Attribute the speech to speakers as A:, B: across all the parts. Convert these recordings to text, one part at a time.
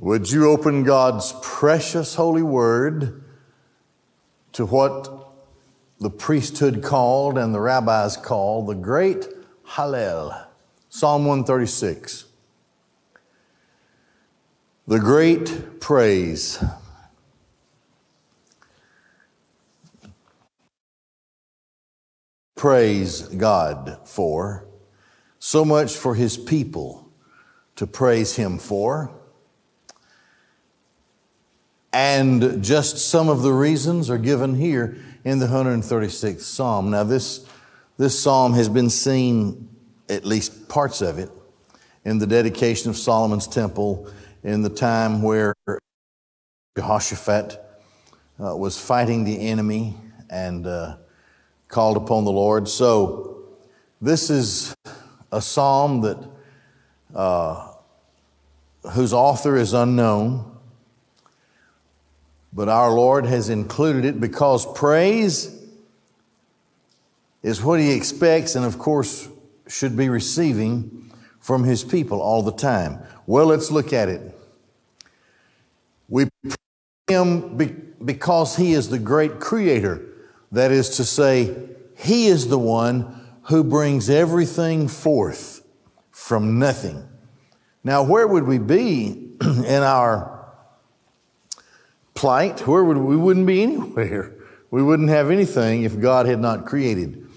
A: Would you open God's precious holy word to what the priesthood called and the rabbis called the great Hallel, Psalm 136. The great praise. Praise God for, so much for his people to praise him for. And just some of the reasons are given here in the 136th Psalm. Now, this, this psalm has been seen, at least parts of it, in the dedication of Solomon's temple in the time where Jehoshaphat uh, was fighting the enemy and uh, called upon the Lord. So, this is a psalm that uh, whose author is unknown. But our Lord has included it because praise is what He expects and, of course, should be receiving from His people all the time. Well, let's look at it. We praise Him because He is the great Creator. That is to say, He is the one who brings everything forth from nothing. Now, where would we be in our plight, where would we wouldn't be anywhere. We wouldn't have anything if God had not created.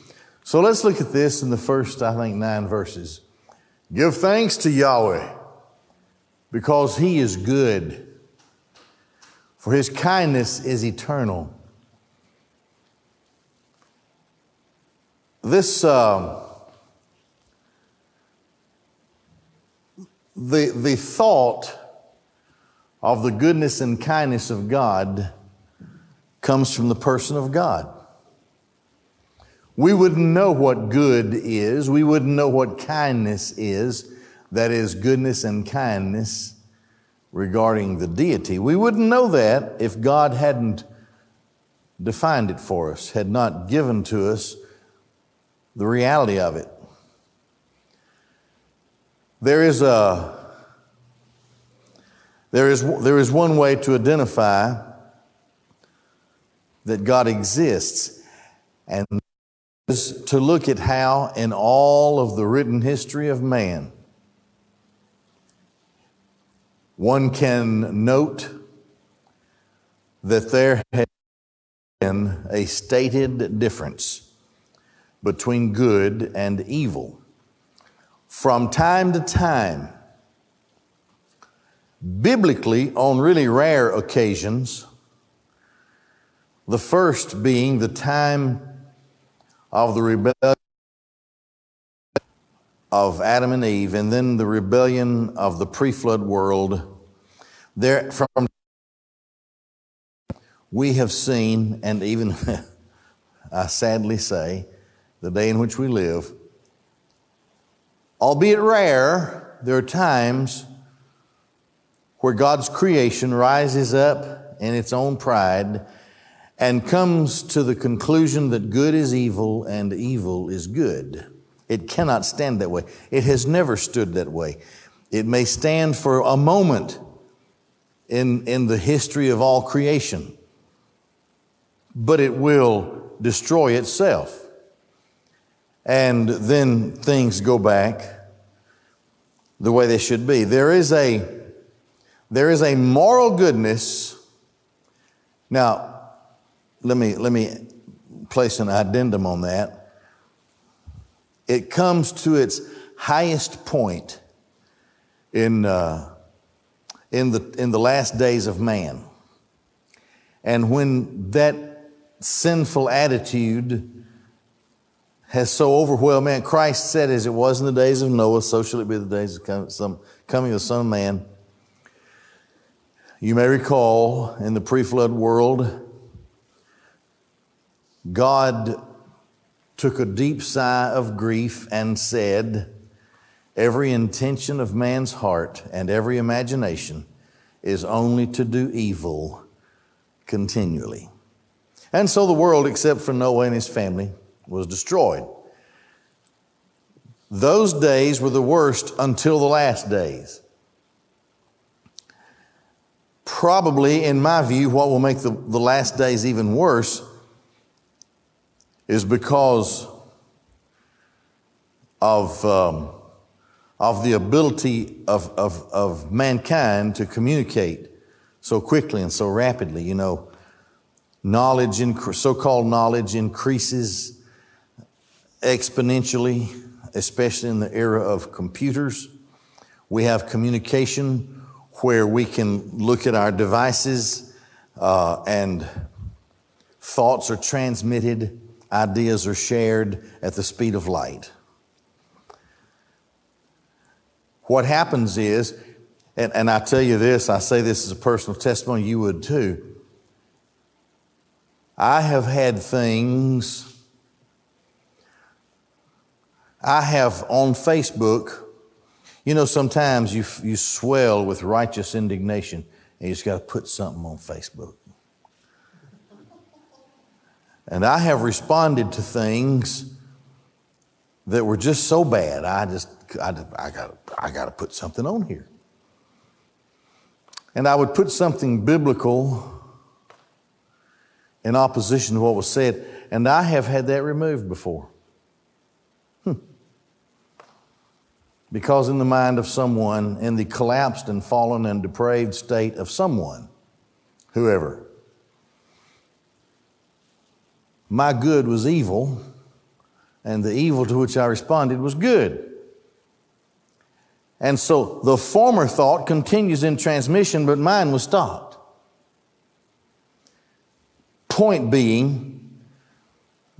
A: So let's look at this in the first, I think, nine verses. Give thanks to Yahweh because he is good, for his kindness is eternal. This, uh, the, the thought of the goodness and kindness of God comes from the person of God. We wouldn't know what good is, we wouldn't know what kindness is, that is, goodness and kindness regarding the deity. We wouldn't know that if God hadn't defined it for us, had not given to us the reality of it. There is a there is, there is one way to identify that God exists, and is to look at how, in all of the written history of man, one can note that there has been a stated difference between good and evil. From time to time, Biblically, on really rare occasions, the first being the time of the rebellion of Adam and Eve, and then the rebellion of the pre flood world. There, from we have seen, and even I sadly say, the day in which we live, albeit rare, there are times where God's creation rises up in its own pride and comes to the conclusion that good is evil and evil is good. It cannot stand that way. It has never stood that way. It may stand for a moment in, in the history of all creation, but it will destroy itself. And then things go back the way they should be. There is a there is a moral goodness. Now, let me, let me place an addendum on that. It comes to its highest point in, uh, in, the, in the last days of man. And when that sinful attitude has so overwhelmed man, Christ said, as it was in the days of Noah, so shall it be the days of some coming of the Son of Man. You may recall in the pre flood world, God took a deep sigh of grief and said, Every intention of man's heart and every imagination is only to do evil continually. And so the world, except for Noah and his family, was destroyed. Those days were the worst until the last days. Probably, in my view, what will make the, the last days even worse is because of, um, of the ability of, of, of mankind to communicate so quickly and so rapidly. You know, knowledge, so called knowledge, increases exponentially, especially in the era of computers. We have communication where we can look at our devices uh, and thoughts are transmitted, ideas are shared at the speed of light. What happens is, and, and I tell you this, I say this as a personal testimony, you would too. I have had things, I have on Facebook, you know, sometimes you, you swell with righteous indignation and you just got to put something on Facebook. And I have responded to things that were just so bad, I just, I, I got I got to put something on here. And I would put something biblical in opposition to what was said. And I have had that removed before. Because, in the mind of someone, in the collapsed and fallen and depraved state of someone, whoever, my good was evil, and the evil to which I responded was good. And so the former thought continues in transmission, but mine was stopped. Point being,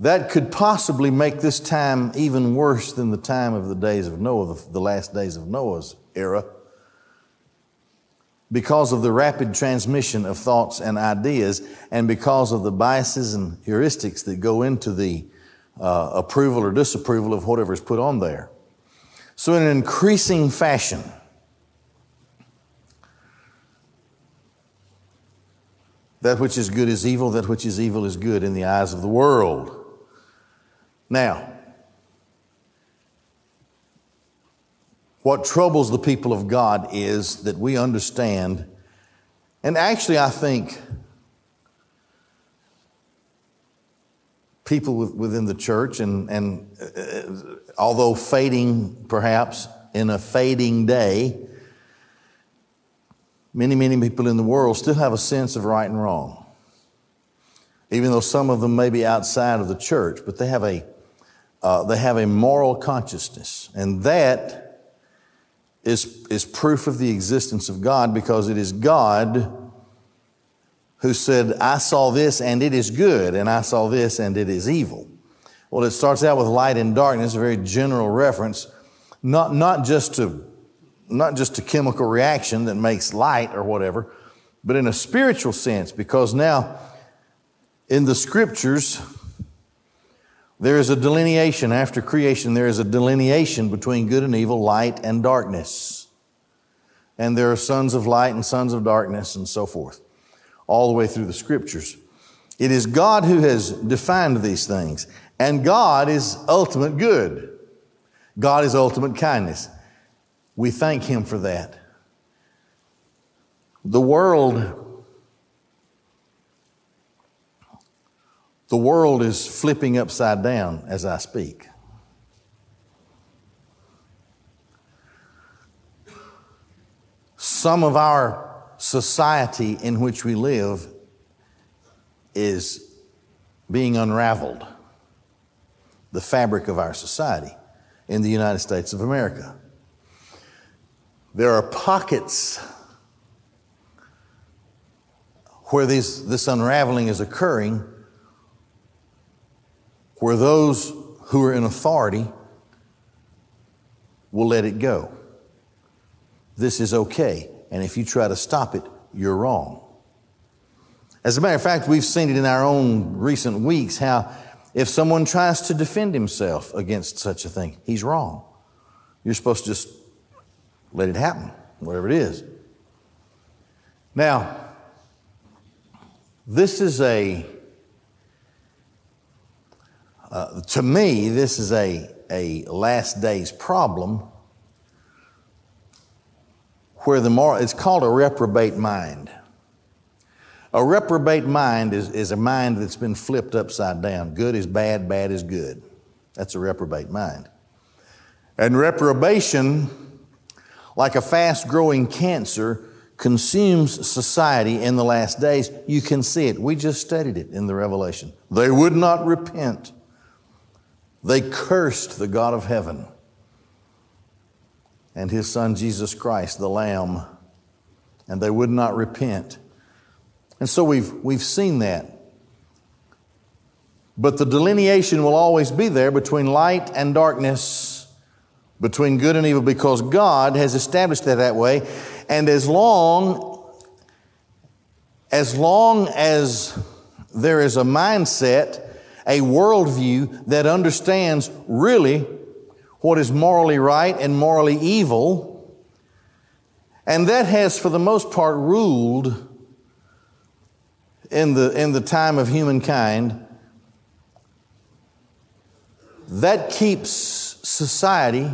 A: that could possibly make this time even worse than the time of the days of Noah, the, last days of Noah's era, because of the rapid transmission of thoughts and ideas, and because of the biases and heuristics that go into the uh, approval or disapproval of whatever is put on there. So, in an increasing fashion, that which is good is evil, that which is evil is good in the eyes of the world. Now, what troubles the people of God is that we understand, and actually, I think people within the church, and, and uh, although fading perhaps in a fading day, many, many people in the world still have a sense of right and wrong. Even though some of them may be outside of the church, but they have a, uh, they have a moral consciousness. And that is, is proof of the existence of God because it is God who said, I saw this and it is good, and I saw this and it is evil. Well, it starts out with light and darkness, a very general reference, not, not just to not just a chemical reaction that makes light or whatever, but in a spiritual sense, because now in the scriptures, there is a delineation after creation, there is a delineation between good and evil, light and darkness. And there are sons of light and sons of darkness and so forth all the way through the scriptures. It is God who has defined these things, and God is ultimate good. God is ultimate kindness. We thank Him for that. The world, the world is flipping upside down as I speak. Some of our society in which we live is being unraveled. The fabric of our society in the United States of America. There are pockets where these, this unraveling is occurring, where those who are in authority will let it go. This is okay. And if you try to stop it, you're wrong. As a matter of fact, we've seen it in our own recent weeks how if someone tries to defend himself against such a thing, he's wrong. You're supposed to just let it happen, whatever it is. Now, this is a, uh, to me, this is a, a last days problem where the moral, it's called a reprobate mind. A reprobate mind is, is a mind that's been flipped upside down. Good is bad, bad is good. That's a reprobate mind. And reprobation, like a fast growing cancer, consumes society in the last days. You can see it. We just studied it in the Revelation. They would not repent, they cursed the God of heaven and his son Jesus Christ, the Lamb, and they would not repent. And so we've, we've seen that. But the delineation will always be there between light and darkness, between good and evil, because God has established that that way. And as long as long as there is a mindset, a worldview that understands really what is morally right and morally evil, and that has, for the most part, ruled in the, in the time of humankind, that keeps society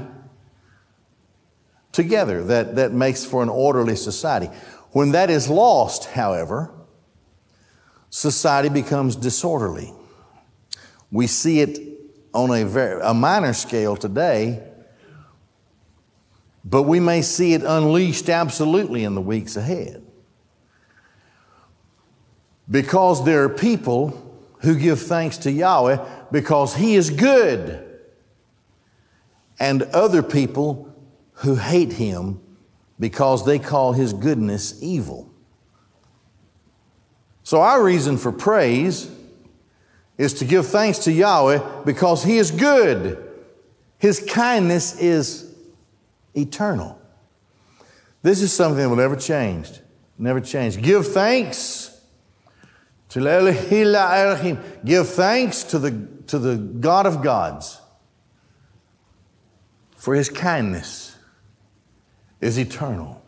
A: together, that, that makes for an orderly society. When that is lost, however, society becomes disorderly. We see it on a, very, a minor scale today, but we may see it unleashed absolutely in the weeks ahead. Because there are people who give thanks to Yahweh because He is good, and other people who hate Him because they call His goodness evil. So, our reason for praise is to give thanks to Yahweh because He is good. His kindness is eternal. This is something that will never change. Never change. Give thanks to Elohim. Give thanks to the, to the God of gods for His kindness is eternal.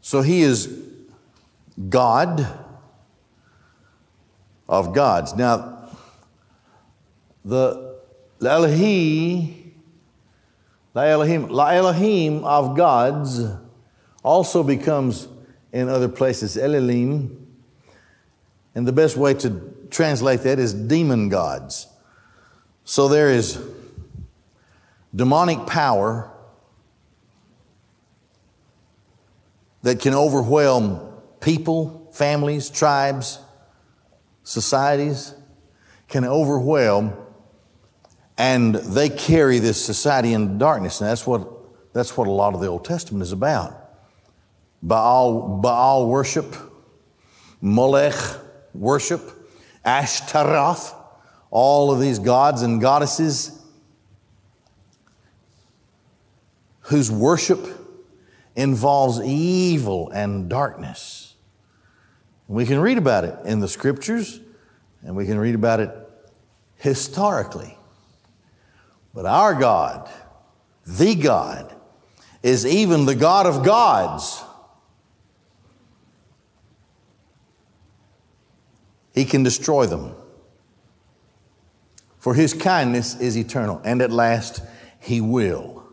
A: So He is God of gods. Now, the Elohim, the Elohim, La Elohim of gods also becomes in other places Elohim. And the best way to translate that is demon gods. So there is demonic power that can overwhelm people, families, tribes, societies can overwhelm and they carry this society in darkness. And that's what, that's what a lot of the Old Testament is about. Baal, Baal worship, Molech worship, Ashtaroth, all of these gods and goddesses whose worship involves evil and darkness. We can read about it in the scriptures and we can read about it historically. But our God, the God, is even the God of gods. He can destroy them. For his kindness is eternal, and at last he will.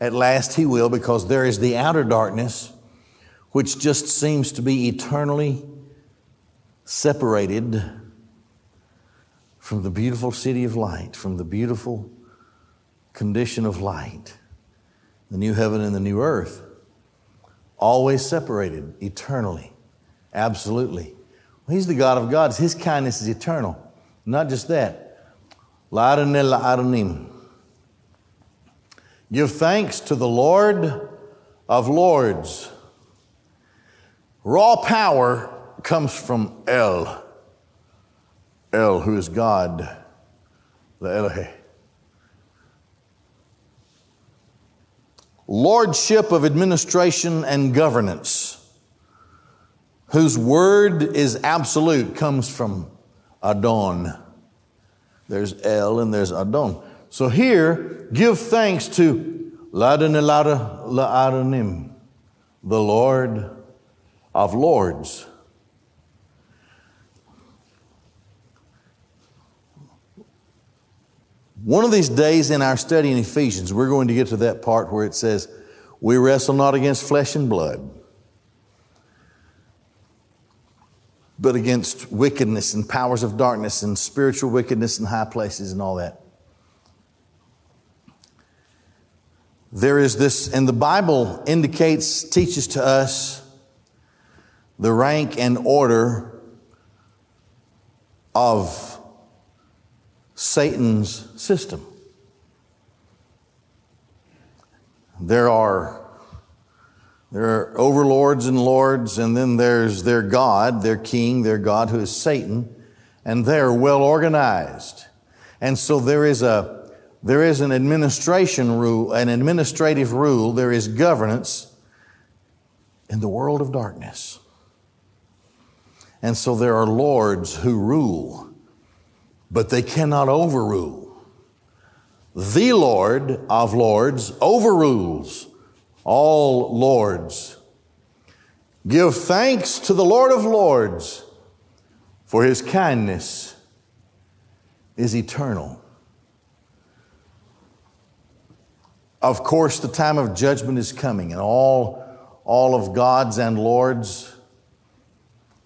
A: At last he will, because there is the outer darkness which just seems to be eternally separated from the beautiful city of light, from the beautiful condition of light, the new heaven and the new earth, always separated eternally, absolutely. Well, he's the God of gods. His kindness is eternal. Not just that. Give thanks to the Lord of Lords. Raw power comes from El. El, who is God, the Elohe. Lordship of administration and governance, whose word is absolute, comes from Adon. There's El and there's Adon. So here, give thanks to Ladanilada La'adanim, the Lord of lords. One of these days in our study in Ephesians, we're going to get to that part where it says, We wrestle not against flesh and blood, but against wickedness and powers of darkness and spiritual wickedness in high places and all that. There is this, and the Bible indicates, teaches to us the rank and order of Satan's system. There are there are overlords and lords, and then there's their God, their king, their God who is Satan, and they're well organized. And so there is a there is an administration rule, an administrative rule, there is governance in the world of darkness. And so there are lords who rule, but they cannot overrule. The Lord of lords overrules all lords. Give thanks to the Lord of lords, for his kindness is eternal. Of course, the time of judgment is coming, and all, all of God's and Lord's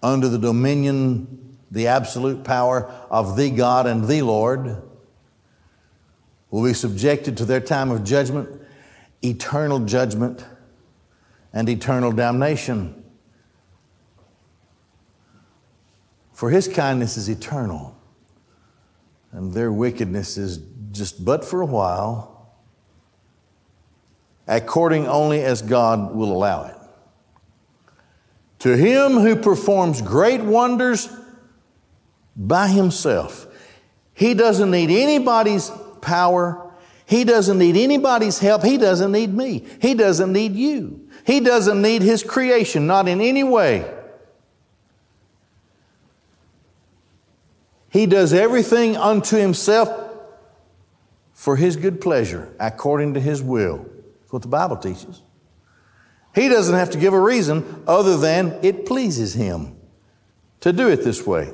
A: under the dominion, the absolute power of the God and the Lord will be subjected to their time of judgment, eternal judgment, and eternal damnation. For his kindness is eternal, and their wickedness is just but for a while according only as God will allow it. To him who performs great wonders by himself. He doesn't need anybody's power. He doesn't need anybody's help. He doesn't need me. He doesn't need you. He doesn't need his creation, not in any way. He does everything unto himself for his good pleasure, according to his will. That's what the Bible teaches. He doesn't have to give a reason other than it pleases him to do it this way.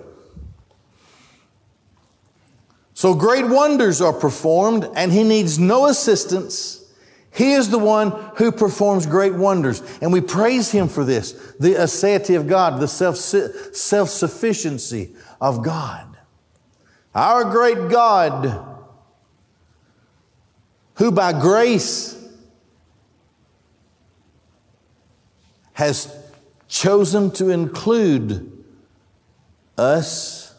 A: So great wonders are performed, and he needs no assistance. He is the one who performs great wonders, and we praise him for this the aseity of God, the self sufficiency of God. Our great God, who by grace has chosen to include us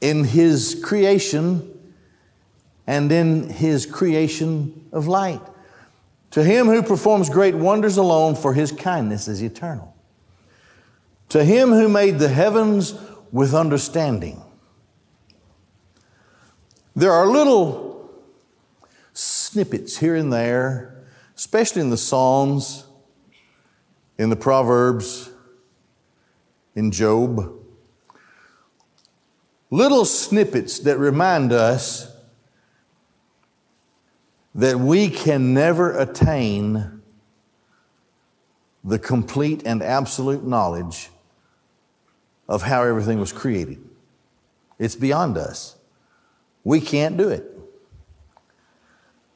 A: in His creation and in His creation of light. To Him who performs great wonders alone, for His kindness is eternal. To Him who made the heavens with understanding. There are little snippets here and there especially in the Psalms, in the Proverbs, in Job. Little snippets that remind us that we can never attain the complete and absolute knowledge of how everything was created. It's beyond us. We can't do it.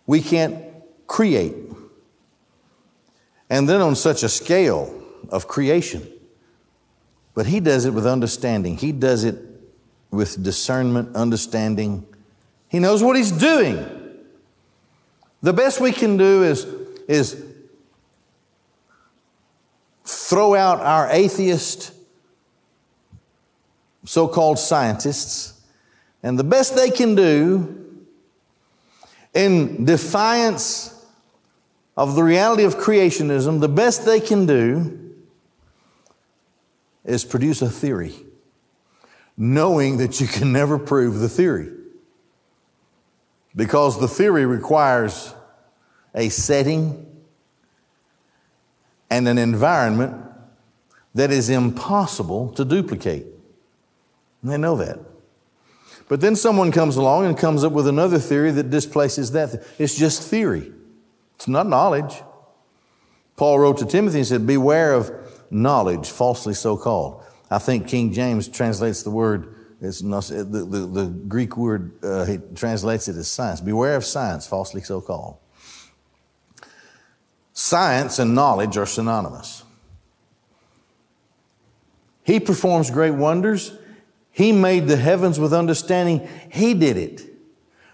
A: We can't create and then on such a scale of creation. But he does it with understanding. He does it with discernment, understanding. He knows what he's doing. The best we can do is, is throw out our atheist so called scientists, and the best they can do in defiance of the reality of creationism, the best they can do is produce a theory, knowing that you can never prove the theory. Because the theory requires a setting and an environment that is impossible to duplicate. And they know that. But then someone comes along and comes up with another theory that displaces that. It's just theory. It's not knowledge. Paul wrote to Timothy and said, Beware of knowledge, falsely so called. I think King James translates the word, not, the, the, the Greek word, uh, he translates it as science. Beware of science, falsely so called. Science and knowledge are synonymous. He performs great wonders. He made the heavens with understanding. He did it.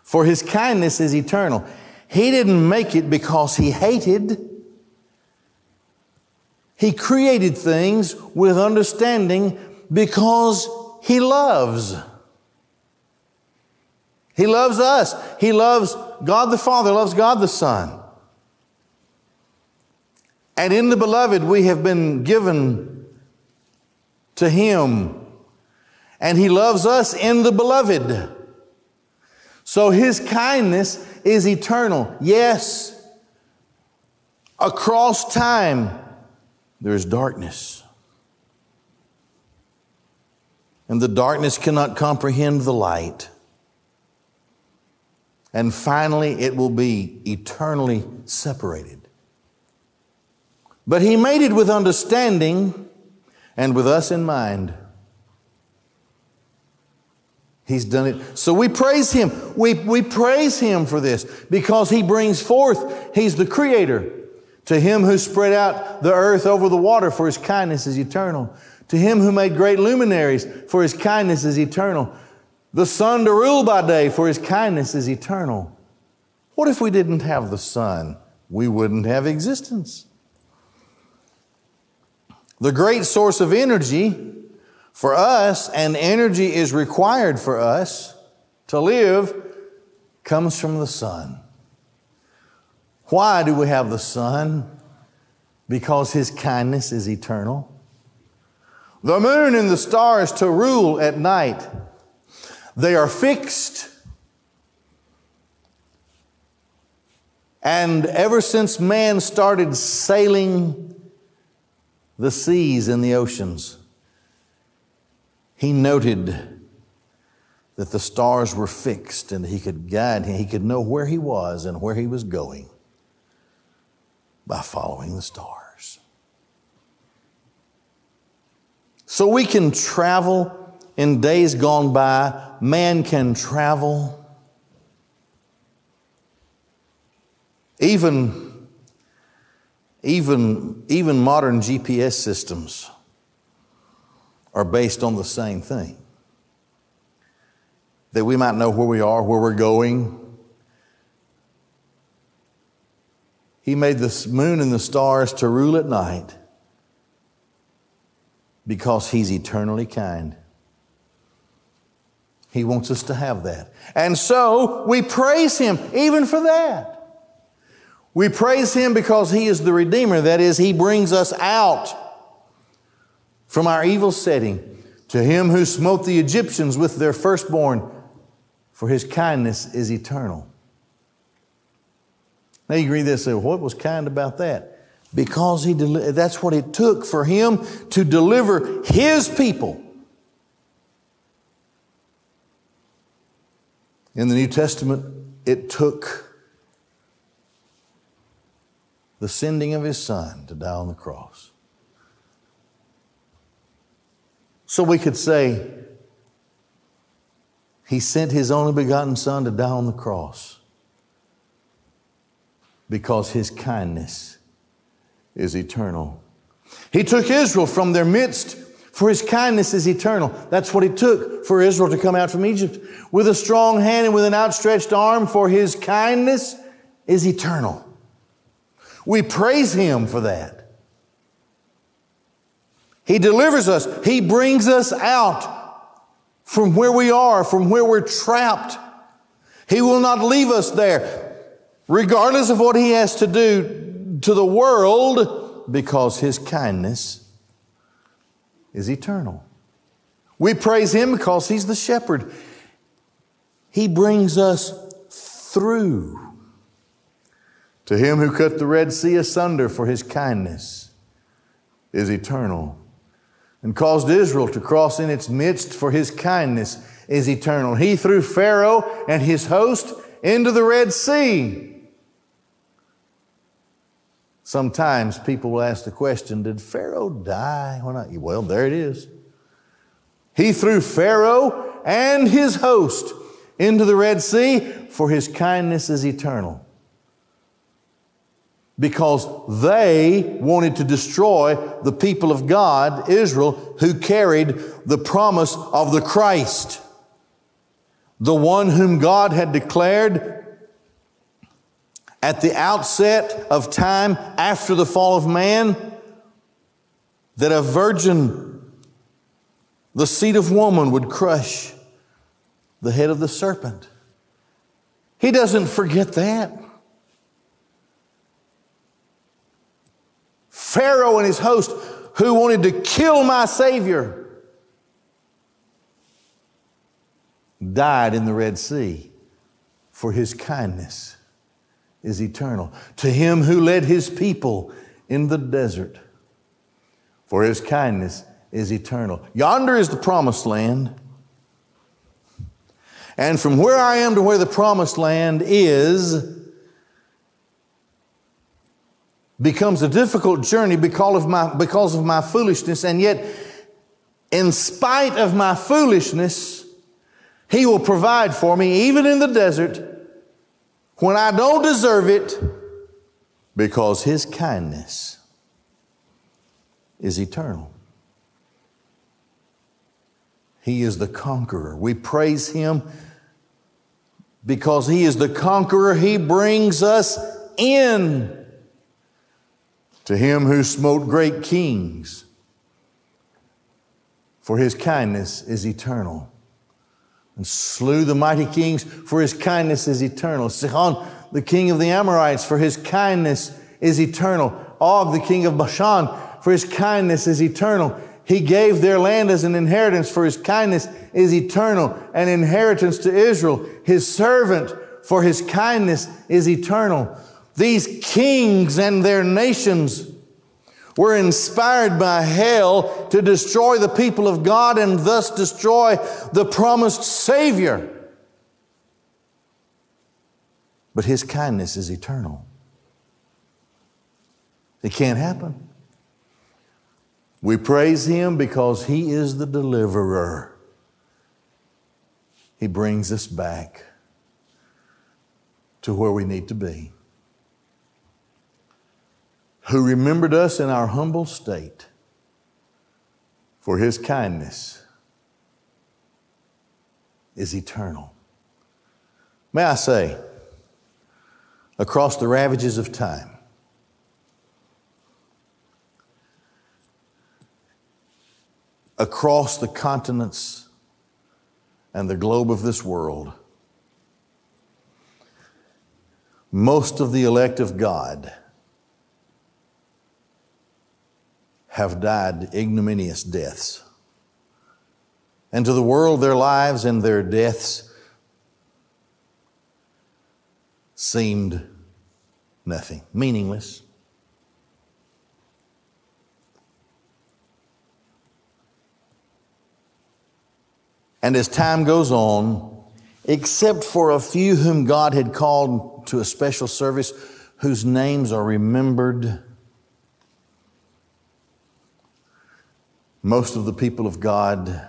A: For his kindness is eternal. He didn't make it because he hated. He created things with understanding because he loves. He loves us. He loves God the Father, loves God the Son. And in the beloved, we have been given to Him. And He loves us in the beloved. So His kindness is eternal. Yes, across time, there is darkness. And the darkness cannot comprehend the light. And finally, it will be eternally separated. But he made it with understanding and with us in mind. He's done it. So we praise him. We, we praise him for this because he brings forth, he's the creator. To him who spread out the earth over the water, for his kindness is eternal. To him who made great luminaries, for his kindness is eternal. The sun to rule by day, for his kindness is eternal. What if we didn't have the sun? We wouldn't have existence. The great source of energy for us, and energy is required for us to live, comes from the sun. Why do we have the sun? Because his kindness is eternal. The moon and the stars to rule at night. They are fixed. And ever since man started sailing the seas and the oceans, he noted that the stars were fixed and he could guide him. He could know where he was and where he was going by following the stars. So we can travel in days gone by, man can travel. Even even, even modern GPS systems are based on the same thing. That we might know where we are, where we're going. He made the moon and the stars to rule at night because He's eternally kind. He wants us to have that. And so we praise Him even for that. We praise Him because He is the Redeemer. That is, He brings us out from our evil setting. To Him who smote the Egyptians with their firstborn, for His kindness is eternal. Now you read this say, what was kind about that? Because he deli- that's what it took for him to deliver his people. In the New Testament, it took the sending of his son to die on the cross. So we could say, he sent his only begotten son to die on the cross because his kindness is eternal. He took Israel from their midst for his kindness is eternal. That's what it took for Israel to come out from Egypt with a strong hand and with an outstretched arm, for his kindness is eternal. We praise Him for that. He delivers us. He brings us out from where we are, from where we're trapped. He will not leave us there, regardless of what He has to do to the world, because His kindness is eternal. We praise Him because He's the shepherd. He brings us through to him who cut the Red Sea asunder for his kindness is eternal, and caused Israel to cross in its midst for his kindness is eternal. He threw Pharaoh and his host into the Red Sea. Sometimes people will ask the question Did Pharaoh die? When I, well, there it is. He threw Pharaoh and his host into the Red Sea, for his kindness is eternal because they wanted to destroy the people of God, Israel, who carried the promise of the Christ, the one whom God had declared at the outset of time after the fall of man that a virgin, the seed of woman, would crush the head of the serpent. He doesn't forget that. Pharaoh and his host who wanted to kill my Savior died in the Red Sea, for his kindness is eternal. To him who led his people in the desert, for his kindness is eternal. Yonder is the promised land. And from where I am to where the promised land is, becomes a difficult journey because of my, because of my foolishness. And yet, in spite of my foolishness, He will provide for me, even in the desert, when I don't deserve it, because His kindness is eternal. He is the conqueror. We praise Him because He is the conqueror. He brings us in to him who smote great kings, for his kindness is eternal. And slew the mighty kings, for his kindness is eternal. Sihon, the king of the Amorites, for his kindness is eternal. Og, the king of Bashan, for his kindness is eternal. He gave their land as an inheritance, for his kindness is eternal. An inheritance to Israel, his servant, for his kindness is eternal. These kings and their nations were inspired by hell to destroy the people of God and thus destroy the promised Savior. But His kindness is eternal. It can't happen. We praise Him because He is the deliverer. He brings us back to where we need to be who remembered us in our humble state for his kindness is eternal. May I say, across the ravages of time, across the continents and the globe of this world, most of the elect of God have died ignominious deaths. And to the world, their lives and their deaths seemed nothing, meaningless. And as time goes on, except for a few whom God had called to a special service, whose names are remembered most of the people of God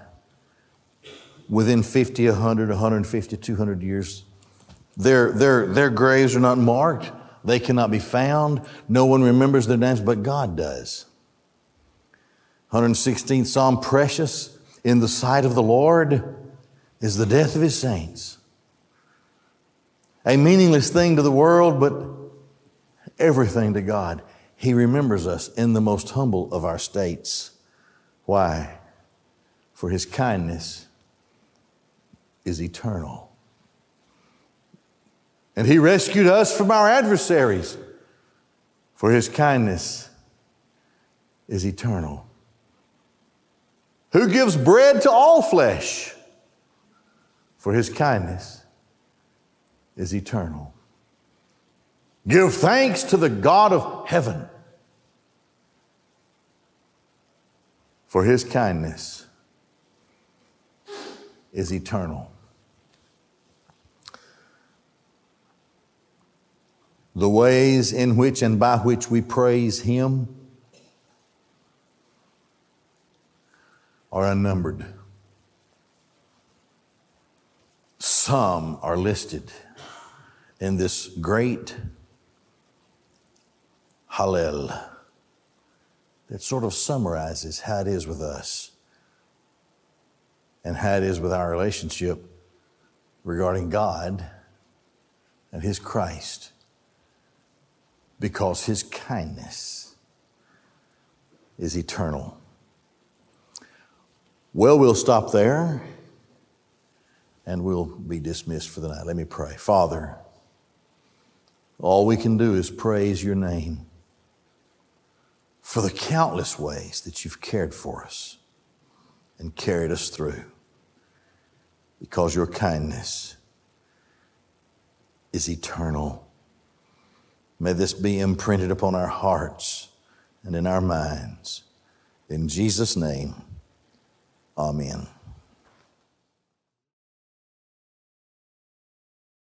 A: within 50, 100, 150, 200 years, their, their, their graves are not marked. They cannot be found. No one remembers their names, but God does. 116th Psalm Precious in the sight of the Lord is the death of his saints. A meaningless thing to the world, but everything to God. He remembers us in the most humble of our states. Why? For his kindness is eternal. And he rescued us from our adversaries, for his kindness is eternal. Who gives bread to all flesh, for his kindness is eternal. Give thanks to the God of heaven for his kindness is eternal. The ways in which and by which we praise him are unnumbered. Some are listed in this great Hallel. That sort of summarizes how it is with us and how it is with our relationship regarding God and His Christ because His kindness is eternal. Well, we'll stop there and we'll be dismissed for the night. Let me pray. Father, all we can do is praise your name for the countless ways that you've cared for us and carried us through because your kindness is eternal. May this be imprinted upon our hearts and in our minds. In Jesus' name, amen.